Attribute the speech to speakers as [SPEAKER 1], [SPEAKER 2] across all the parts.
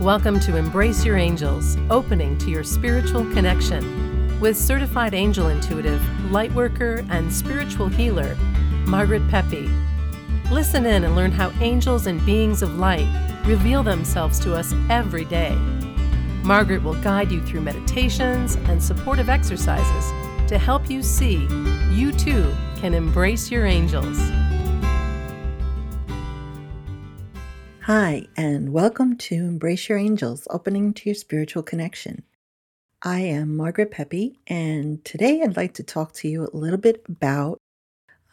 [SPEAKER 1] Welcome to Embrace Your Angels, opening to your spiritual connection with certified angel intuitive, lightworker, and spiritual healer, Margaret Pepe. Listen in and learn how angels and beings of light reveal themselves to us every day. Margaret will guide you through meditations and supportive exercises to help you see you too can embrace your angels.
[SPEAKER 2] Hi, and welcome to Embrace Your Angels, opening to your spiritual connection. I am Margaret Pepe, and today I'd like to talk to you a little bit about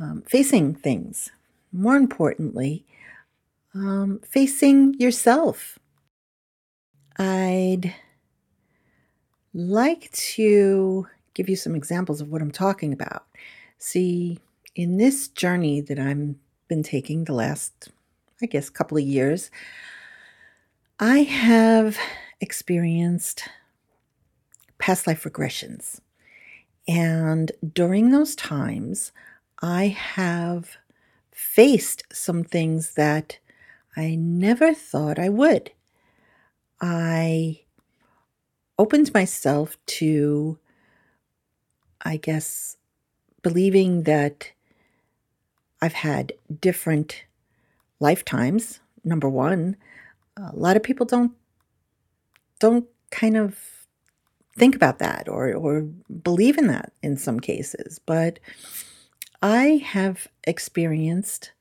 [SPEAKER 2] um, facing things. More importantly, um, facing yourself. I'd like to give you some examples of what I'm talking about. See, in this journey that I've been taking the last I guess, a couple of years, I have experienced past life regressions. And during those times, I have faced some things that I never thought I would. I opened myself to, I guess, believing that I've had different lifetimes. Number one, a lot of people don't don't kind of think about that or or believe in that in some cases, but I have experienced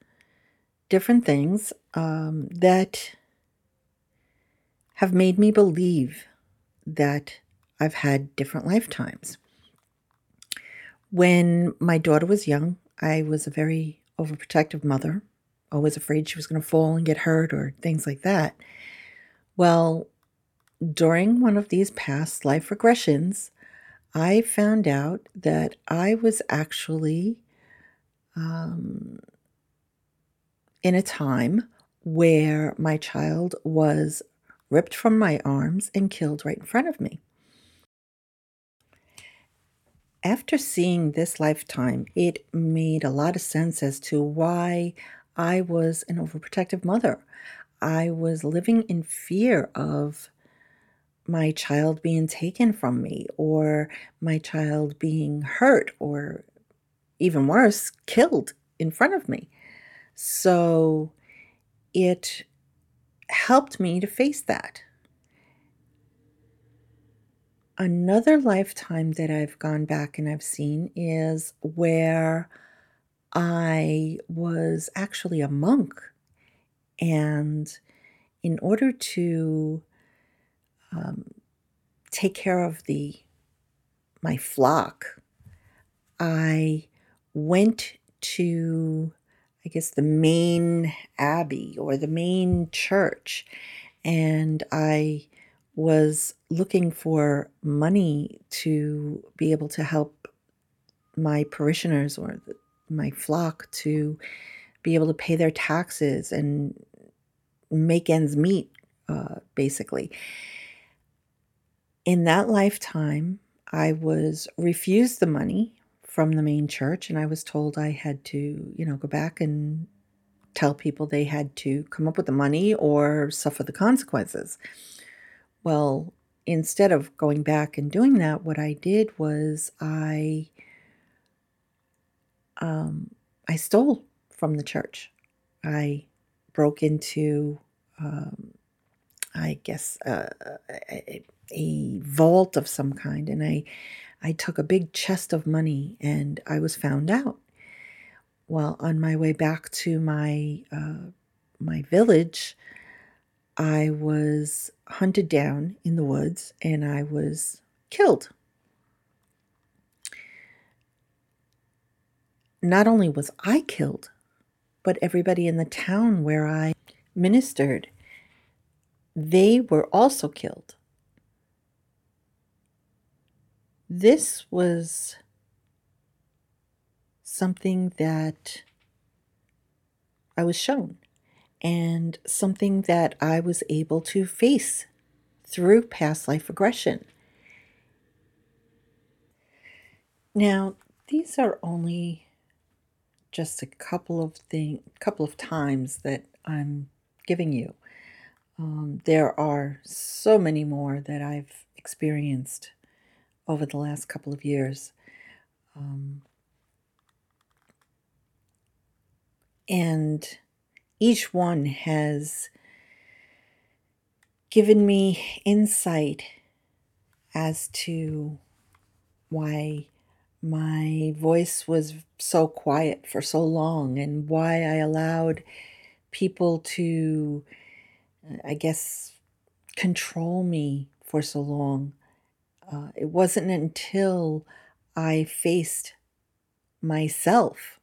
[SPEAKER 2] different things um, that have made me believe that I've had different lifetimes. When my daughter was young, I was a very overprotective mother always afraid she was going to fall and get hurt or things like that. Well, during one of these past life regressions, I found out that I was actually um, in a time where my child was ripped from my arms and killed right in front of me. After seeing this lifetime, it made a lot of sense as to why I was an overprotective mother. I was living in fear of my child being taken from me or my child being hurt or even worse, killed in front of me. So it helped me to face that. Another lifetime that I've gone back and I've seen is where I was actually a monk. And in order to um, take care of the my flock, I went to, I guess, the main abbey or the main church, and I was looking for money to be able to help my parishioners or the, my flock to be able to pay their taxes and make ends meet, uh, basically. In that lifetime, I was refused the money from the main church, and I was told I had to, you know, go back and tell people they had to come up with the money or suffer the consequences. Well, instead of going back and doing that, what I did was I um, I stole from the church. I broke into, um, I guess, uh, a, a, vault of some kind, and I, I took a big chest of money, and I was found out. Well, on my way back to my uh, my village, I was hunted down in the woods, and I was killed. Not only was I killed, but everybody in the town where I ministered, they were also killed. This was something that I was shown and something that I was able to face through past life regression. Now, these are only just a couple of thing, couple of times that I'm giving you. Um, there are so many more that I've experienced over the last couple of years. Um, and each one has given me insight as to why my voice was so quiet for so long and why I allowed people to, I guess, control me for so long. Uh, it wasn't until I faced myself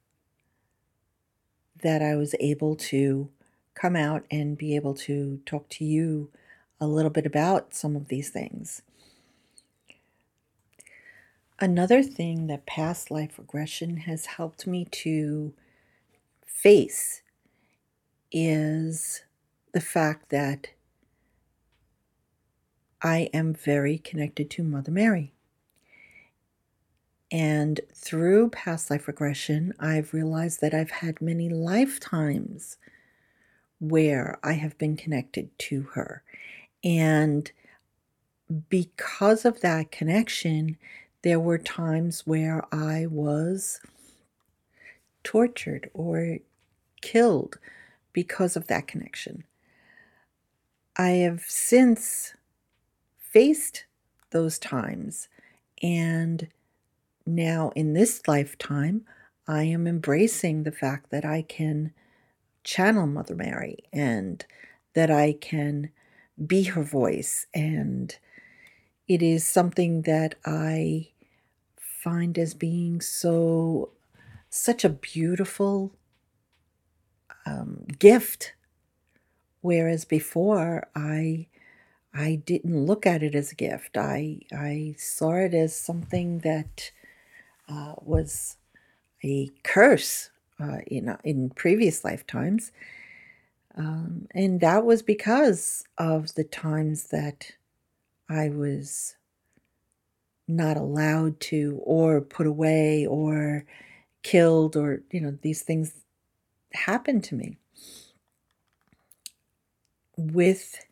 [SPEAKER 2] that I was able to come out and be able to talk to you a little bit about some of these things. Another thing that past life regression has helped me to face is the fact that I am very connected to Mother Mary. And through past life regression, I've realized that I've had many lifetimes where I have been connected to her. And because of that connection, there were times where I was tortured or killed because of that connection. I have since faced those times and now in this lifetime, I am embracing the fact that I can channel Mother Mary and that I can be her voice. And it is something that I find as being so, such a beautiful um, gift. Whereas before, I I didn't look at it as a gift. I I saw it as something that uh, was a curse uh, in in previous lifetimes, um, and that was because of the times that I was not allowed to, or put away, or killed, or you know these things happened to me. With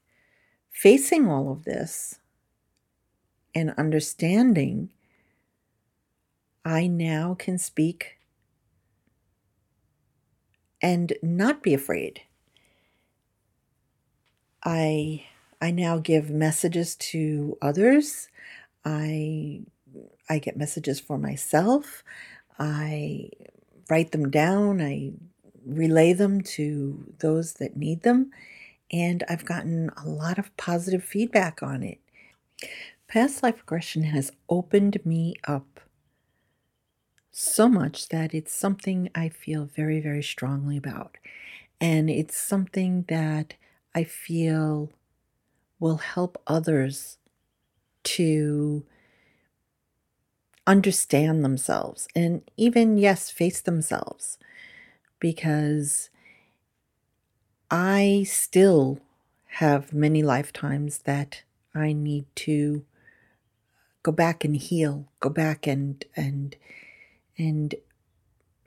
[SPEAKER 2] facing all of this and understanding I now can speak and not be afraid. I I now give messages to others. I I get messages for myself. I write them down. I relay them to those that need them. And I've gotten a lot of positive feedback on it. Past life regression has opened me up so much that it's something I feel very, very strongly about. And it's something that I feel will help others to understand themselves and even, yes, face themselves. Because I still have many lifetimes that I need to go back and heal, go back and, and, and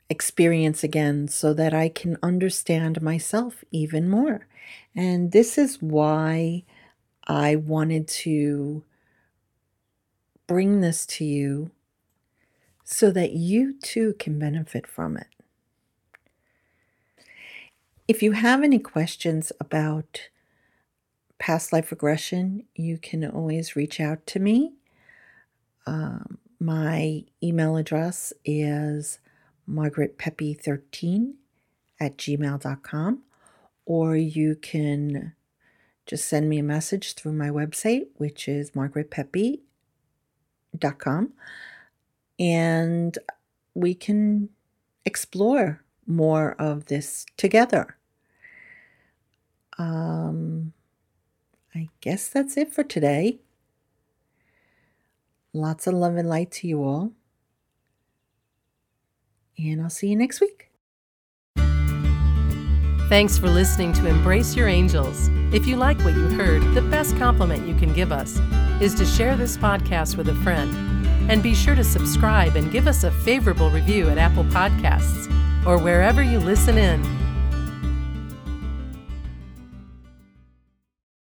[SPEAKER 2] experience again so that I can understand myself even more. And this is why I wanted to bring this to you so that you too can benefit from it. If you have any questions about past life regression, you can always reach out to me. Um, my email address is margaretpepe13 at gmail.com, or you can just send me a message through my website, which is margaretpepe.com, and we can explore more of this together. Um, I guess that's it for today. Lots of love and light to you all. And I'll see you next week.
[SPEAKER 1] Thanks for listening to Embrace Your Angels. If you like what you heard, the best compliment you can give us is to share this podcast with a friend. And be sure to subscribe and give us a favorable review at Apple Podcasts or wherever you listen in.